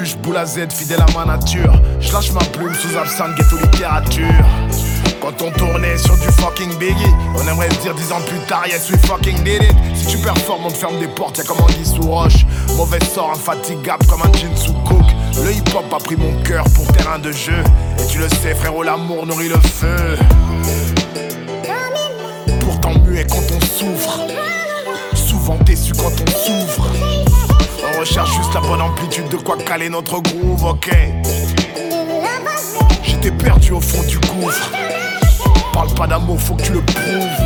Capuche, boule à Z, fidèle à ma nature. Je lâche ma plume sous absinthe, ghetto littérature. Quand on tournait sur du fucking Biggie, on aimerait se dire dix ans plus tard, yes we fucking did it. Si tu performes, on te ferme des portes, y'a comme Anguille sous roche. Mauvais sort, infatigable comme un jean sous coke. Le hip hop a pris mon cœur pour terrain de jeu. Et tu le sais, frérot, l'amour nourrit le feu. Pourtant muet quand on souffre. Souvent déçu quand on souffre. On recherche juste la bonne amplitude de quoi caler notre groove, ok. J'étais perdu au fond du gouffre. Parle pas d'amour, faut que tu le prouves.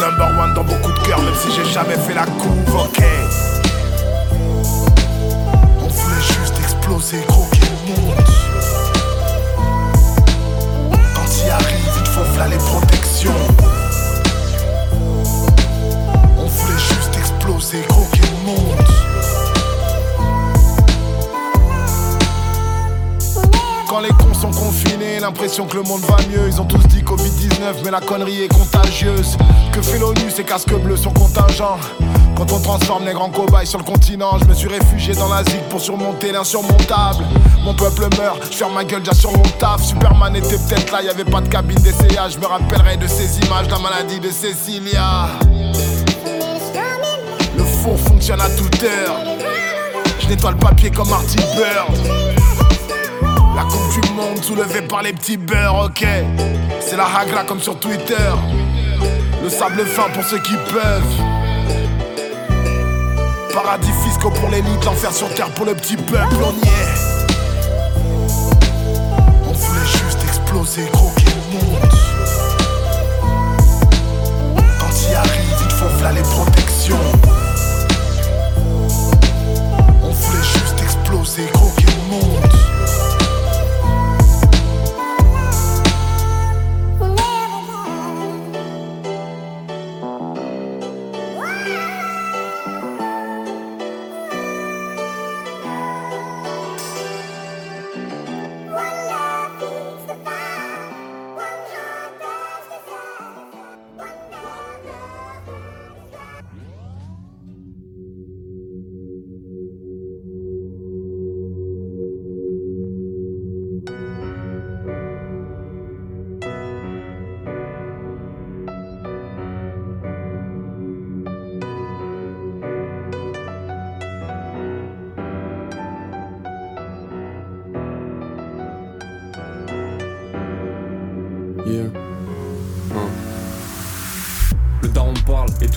Number one dans beaucoup de cœurs, même si j'ai jamais fait la couve, ok. On voulait juste exploser, croquer le monde. Quand il arrive, il faut flatter les protections. On voulait juste exploser, croquer le monde. Quand les cons sont confinés, l'impression que le monde va mieux. Ils ont tous dit Covid-19, mais la connerie est contagieuse. Que fait l'ONU, ces casques bleus sont contingents. Quand on transforme les grands cobayes sur le continent, je me suis réfugié dans la zig pour surmonter l'insurmontable. Mon peuple meurt, je ferme ma gueule déjà sur mon taf. Superman était peut-être là, y avait pas de cabine d'essayage. Je me rappellerai de ces images, la maladie de Cecilia. Le four fonctionne à toute heure. Je nettoie le papier comme Marty Bird. Soulevée par les petits beurres, ok. C'est la hagra comme sur Twitter. Le sable fin pour ceux qui peuvent. Paradis fiscaux pour l'élite, l'enfer sur terre pour le petit peuple, on y est. On voulait juste exploser, croquer le monde. Quand il arrive, il faut flatter les protections. On voulait juste exploser, croquer le monde.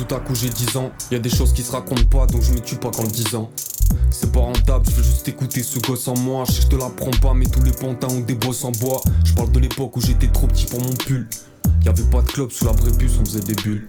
Tout à coup j'ai 10 ans. Y a des choses qui se racontent pas donc je me tue pas qu'en le disant. C'est pas rentable, je veux juste écouter ce gosse en moi. Je sais que je te l'apprends pas, mais tous les pantins ont des bosses en bois. Je parle de l'époque où j'étais trop petit pour mon pull. Y avait pas de club sous la prépuce, on faisait des bulles.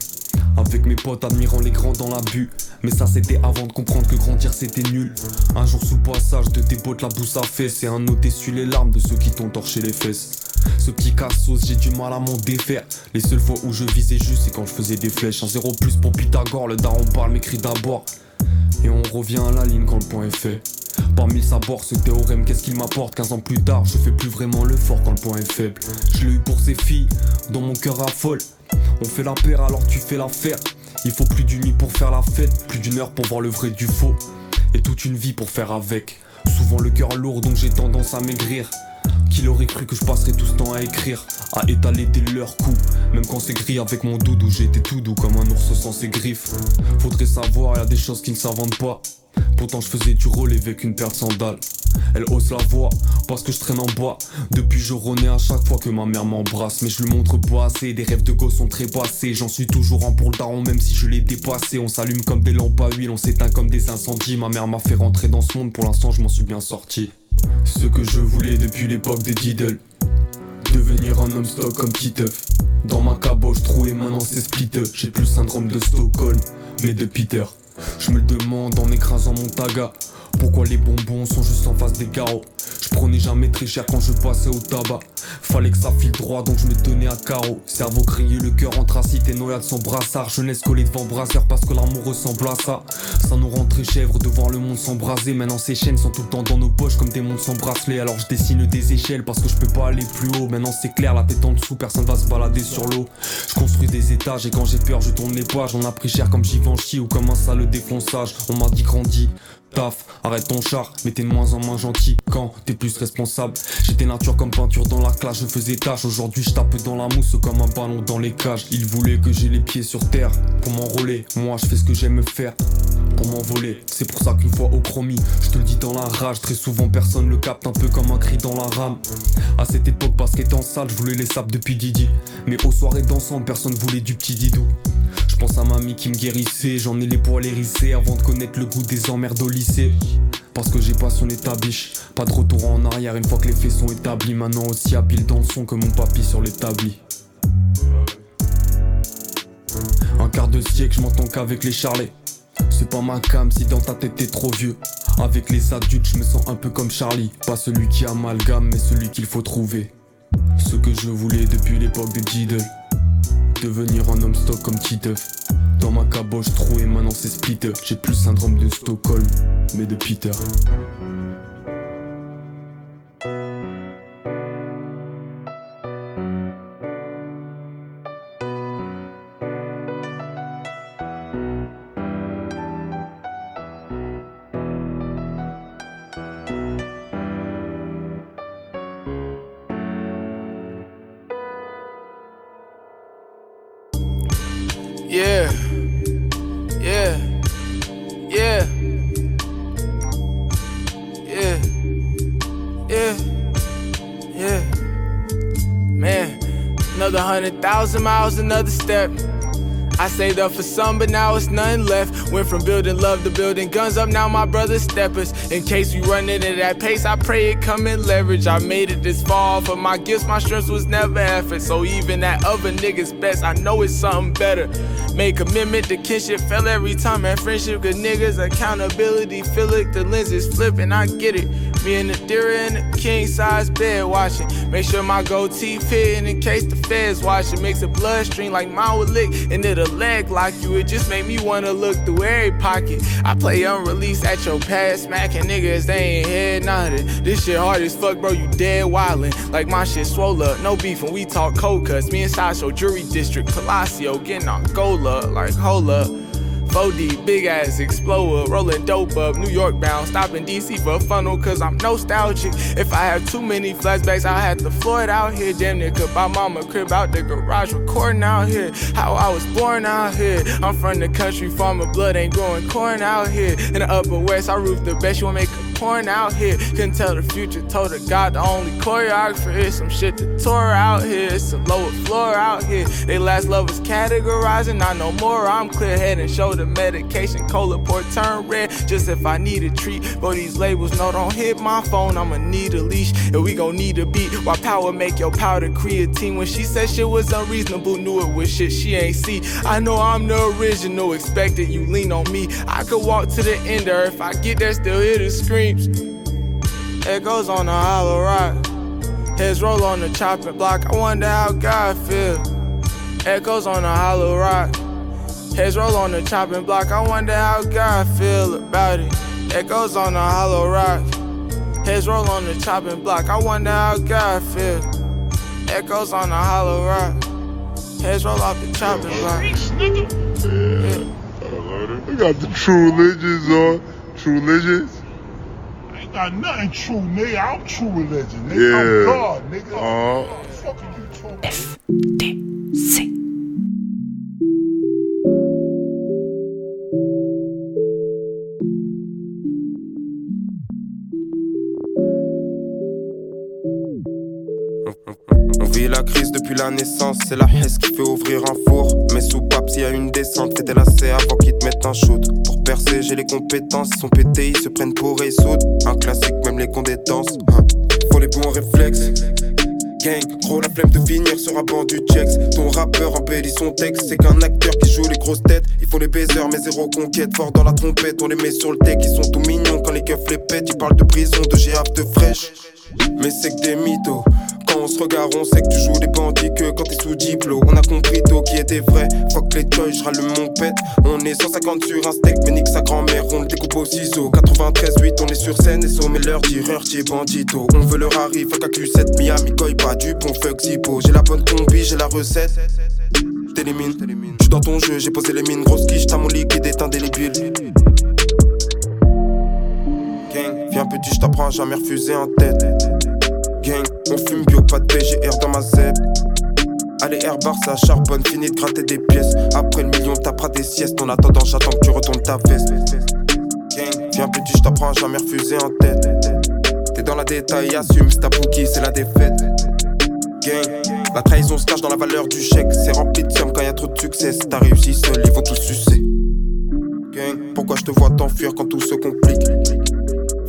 Avec mes potes admirant les grands dans la bu Mais ça c'était avant de comprendre que grandir c'était nul Un jour sous le passage de tes potes la bouse à fesses Et un autre essuie les larmes de ceux qui t'ont torché les fesses ce petit cassos, j'ai du mal à m'en défaire. Les seules fois où je visais juste, c'est quand je faisais des flèches. Un zéro plus pour Pythagore, le daron parle, m'écrit d'abord. Et on revient à la ligne quand le point est fait. Parmi mille sabords, ce théorème, qu'est-ce qu'il m'apporte? 15 ans plus tard, je fais plus vraiment le fort quand le point est faible. Je l'ai eu pour ces filles, dont mon cœur affole. On fait la paire alors tu fais l'affaire. Il faut plus d'une nuit pour faire la fête, plus d'une heure pour voir le vrai du faux. Et toute une vie pour faire avec. Souvent le cœur lourd donc j'ai tendance à maigrir. Qui aurait cru que je passerais tout ce temps à écrire, à étaler des leurs coups Même quand c'est gris avec mon doudou, j'étais tout doux comme un ours sans ses griffes. Faudrait savoir, y des choses qui ne s'inventent pas. Pourtant je faisais du rôle avec une paire de sandales. Elle hausse la voix parce que je traîne en bois. Depuis je renais à chaque fois que ma mère m'embrasse. Mais je le montre pas assez, des rêves de gosse sont très passés. J'en suis toujours en pour le daron, même si je l'ai dépassé. On s'allume comme des lampes à huile, on s'éteint comme des incendies. Ma mère m'a fait rentrer dans ce monde, pour l'instant je m'en suis bien sorti. Ce que je voulais depuis l'époque des Diddle. Devenir un homme stock comme Titeuf. Dans ma caboche trouée, maintenant c'est split. J'ai plus le syndrome de Stockholm, mais de Peter. Je me le demande en écrasant mon taga. Pourquoi les bonbons sont juste en face des carreaux Je prenais jamais très cher quand je passais au tabac. Fallait que ça file droit donc je me tenais à carreau. Cerveau grillé, le cœur anthracite et noyade son brassard. Jeunesse collée devant brasseur parce que l'amour ressemble à ça. Ça nous rend très chèvre de voir le monde s'embraser. Maintenant ces chaînes sont tout le temps dans nos poches comme des mondes sans bracelet. Alors je dessine des échelles parce que je peux pas aller plus haut. Maintenant c'est clair, la tête en dessous, personne va se balader sur l'eau. Je construis des étages et quand j'ai peur, je tourne les pages. On a pris cher comme Givenchy ou comme un sale défonçage. On m'a dit grandi, Taf, arrête ton char, mais t'es de moins en moins gentil quand t'es plus responsable. J'étais nature comme peinture dans la classe, je faisais tâche. Aujourd'hui, je tape dans la mousse comme un ballon dans les cages. Il voulait que j'ai les pieds sur terre pour m'enrôler. Moi, je fais ce que j'aime faire pour m'envoler. C'est pour ça qu'une fois au chromie, je te le dis dans la rage. Très souvent, personne le capte, un peu comme un cri dans la rame. À cette époque, basket en salle, je voulais les sables depuis Didi. Mais aux soirées dansant, personne voulait du petit Didou. Je pense à mamie qui me guérissait, j'en ai les poils hérissés avant de connaître le goût des emmerdes au lycée. Parce que j'ai pas son étabiche, pas de retour en arrière une fois que les faits sont établis. Maintenant aussi habile dans le son que mon papy sur l'établi. Un quart de siècle, je m'entends qu'avec les charlets. C'est pas ma cam si dans ta tête t'es trop vieux. Avec les adultes, je me sens un peu comme Charlie. Pas celui qui amalgame, mais celui qu'il faut trouver. Ce que je voulais depuis l'époque des Jiddle. Devenir un homme stock comme Titeuf. Dans ma caboche trouée, maintenant c'est split. J'ai plus syndrome de Stockholm, mais de Peter. Hundred thousand miles, another step. I saved up for some, but now it's nothing left. Went from building love to building guns up, now my brother's steppers. In case we run at that pace, I pray it come in leverage. I made it this far, for my gifts, my strength was never effort. So even that other nigga's best, I know it's something better. Made commitment to kinship, fell every time at friendship. Cause niggas, accountability, feel it, the lenses flipping, I get it. Me and the deer in the king size bed watching. Make sure my goatee fit in case the feds watching. Makes a bloodstream like mine would lick, and it'll leg lock you. It just made me wanna look through every pocket. I play unreleased at your past, smacking niggas, they ain't head nodding. This shit hard as fuck, bro, you dead wildin'. Like my shit swole up, no beef when we talk cold cuts. Me and Sideshow Jury District, Palacio, getting on Gola, like hold up. 4D, big ass exploder, rolling dope up, New York bound, stopping DC for a funnel, cause I'm nostalgic. If I have too many flashbacks, I'll have to floor it out here. Damn near could buy mama crib out the garage, recording out here. How I was born out here. I'm from the country, farmer blood ain't growing corn out here. In the upper west, I roof the best, you wanna make a pouring out here. Couldn't tell the future, told her God the only choreographer is some shit that tour out here. It's a lower floor out here. They last love is categorizing, I know more. I'm clear head and shoulder medication. Cola port turn red, just if I need a treat. But these labels no don't hit my phone, I'ma need a leash. And we gon' need a beat. Why power make your powder creatine? When she said shit was unreasonable, knew it was shit she ain't see. I know I'm the original, expected you lean on me. I could walk to the end or if I get there, still hear the screams. Echoes on the hollow rock. Heads roll on the chopping block. I wonder how God feel. Echoes on the hollow rock. Heads roll on the chopping block. I wonder how God feel about it. Echoes on the hollow rock. Heads roll on the chopping block. I wonder how God feel. Echoes on the hollow rock. Heads roll off the chopping block. We got the true religions on. True religions. I got nothing true, nigga. I'm true religion, nigga. Yeah. I'm God, nigga. Uh-huh. What the fuck are you talking On depuis la naissance, c'est la hesse qui fait ouvrir un four. Mais sous pape, s'il y a une descente, fais tes lacets avant qu'ils te mettent un shoot. Pour percer, j'ai les compétences, ils sont pétés, ils se prennent pour et soudent. Un classique, même les compétences. Hein. Faut les bons réflexes. Gang, gros la flemme de finir sur un banc du checks. Ton rappeur embellit son texte, c'est qu'un acteur qui joue les grosses têtes. Ils font les baisers, mais zéro conquête. Fort dans la trompette, on les met sur le deck. Ils sont tout mignons quand les keufs les pètent. Ils parlent de prison, de GAF, de fraîche. Mais c'est que des mythos. Se regarde, on sait que tu joues des bandits que quand t'es sous diplôme. On a compris tôt qui était vrai. Fuck les toys, je rallume mon pet. On est 150 sur un steak, mais sa grand-mère, on le découpe au ciseau. 93-8, on est sur scène et sommet leur tireur, t'y bandito. On veut leur arrive, fuck AQ7, Miami, Koi, pas du bon fuck Zippo. J'ai la bonne combi, j'ai la recette. T'élimines, j'suis dans ton jeu, j'ai posé les mines. Grosse quiche, t'as mon liquide est indélébile. Gang, viens petit, j't'apprends à jamais refuser en tête. Gang, on fume bio, pas de PGR dans ma zeb. Allez, Airbar, ça charbonne, fini de gratter des pièces. Après le million, t'apprends des siestes. En attendant, j'attends que tu retournes ta veste. Viens petit, j't'apprends à jamais refuser en tête. T'es dans la détail, assume, c'est ta bouquille, c'est la défaite. Gang, la trahison se cache dans la valeur du chèque. C'est rempli de somme quand y a trop de succès. T'as réussi seul, ils vont tous sucer. Gang, pourquoi je te vois t'enfuir quand tout se complique?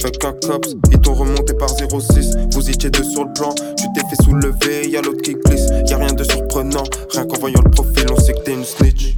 Fuck un cops, ils t'ont remonté par 06. Vous étiez deux sur le plan, tu t'es fait soulever, y'a l'autre qui glisse. Y'a rien de surprenant, rien qu'en voyant le profil, on sait que t'es une snitch.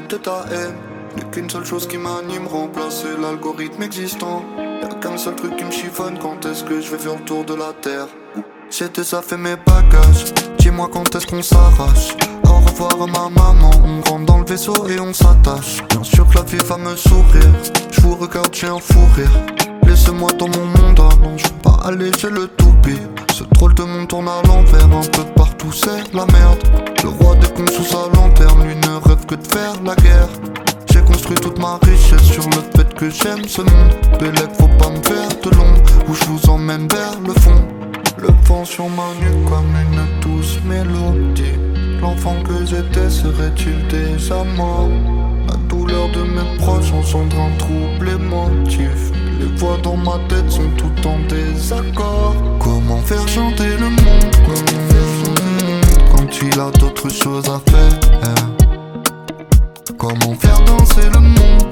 De ta haine. Qu'une seule chose qui m'anime, remplacer l'algorithme existant. Y'a qu'un seul truc qui me chiffonne, quand est-ce que je vais faire le tour de la terre? C'était ça fait mes bagages, dis-moi quand est-ce qu'on s'arrache. Au revoir à ma maman, on rentre dans le vaisseau et on s'attache. Bien sûr que la vie va me sourire, je vous regarde, j'ai un fou rire. Laissez-moi dans mon monde, ah non, je pas aller chez le toupie Ce drôle de monde tourne à l'envers, un peu partout c'est la merde. Le roi des cons sous sa lanterne, lui ne rêve que de faire la guerre. J'ai construit toute ma richesse sur le fait que j'aime ce monde Bélec, faut pas me faire de l'ombre, où je vous emmène vers le fond. Le vent sur ma nuque comme une douce mélodie. L'enfant que j'étais serait-il déjà mort? La douleur de mes proches engendre un trouble émotif Les voix dans ma tête sont tout en désaccord. Comment faire chanter le monde? Quand il a d'autres choses à faire? Comment faire danser le monde?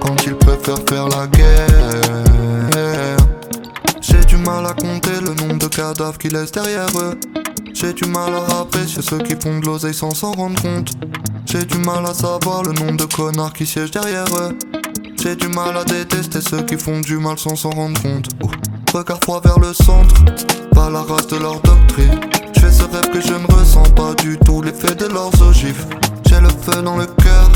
Quand il préfère faire la guerre? J'ai du mal à compter le nombre de cadavres qu'il laisse derrière eux. J'ai du mal à apprécier ceux qui font de l'oseille sans s'en rendre compte. J'ai du mal à savoir le nombre de connards qui siègent derrière eux J'ai du mal à détester ceux qui font du mal sans s'en rendre compte Oh. Regard froid vers le centre, pas la race de leur doctrine J'ai ce rêve que je ne ressens pas du tout l'effet de leurs ogives. J'ai le feu dans le cœur,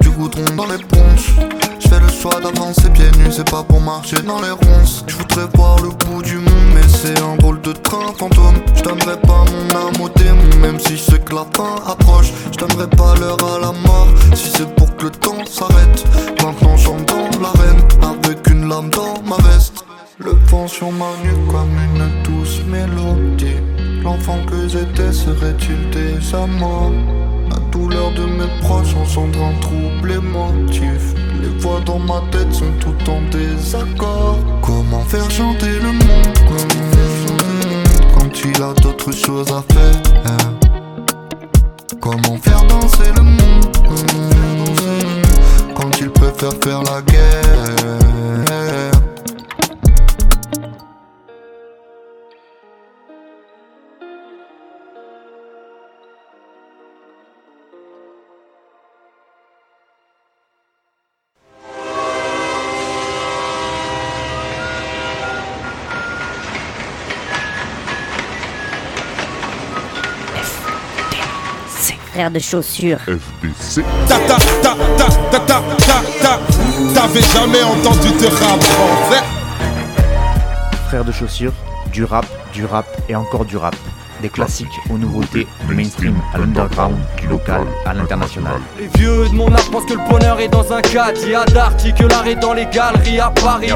du goudron dans les bronches. Je le choix d'avancer pieds nus, c'est pas pour marcher dans les ronces. Je voir le bout du monde, mais c'est un drôle de train fantôme. Je pas mon âme au démon, même si sais que la fin approche. Je pas l'heure à la mort, si c'est pour que le temps s'arrête. Sur ma nuque comme une douce mélodie. L'enfant que j'étais serait-il déjà mort La douleur de mes proches engendre un trouble émotif. Les voix dans ma tête sont toutes en désaccord. Comment faire chanter le monde? Quand il a d'autres choses à faire? Comment faire danser le monde quand il préfère faire la guerre? Frère de chaussures. FBC. Ta ta ta ta ta ta ta ta. T'avais jamais entendu de rap français? Frères de chaussures, du rap, du rap et encore du rap. Des classiques aux nouveautés, du mainstream à l'underground, du local à l'international. Les vieux de mon âge pensent que le bonheur est dans un cadre. Il y a d'Arty que l'art est dans les galeries à Paris.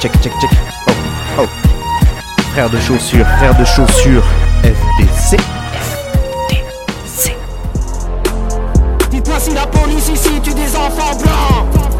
Check, check, check. Oh, oh. Frères de chaussures, frères de chaussures, FBC. Si la police ici, tu des enfants blancs.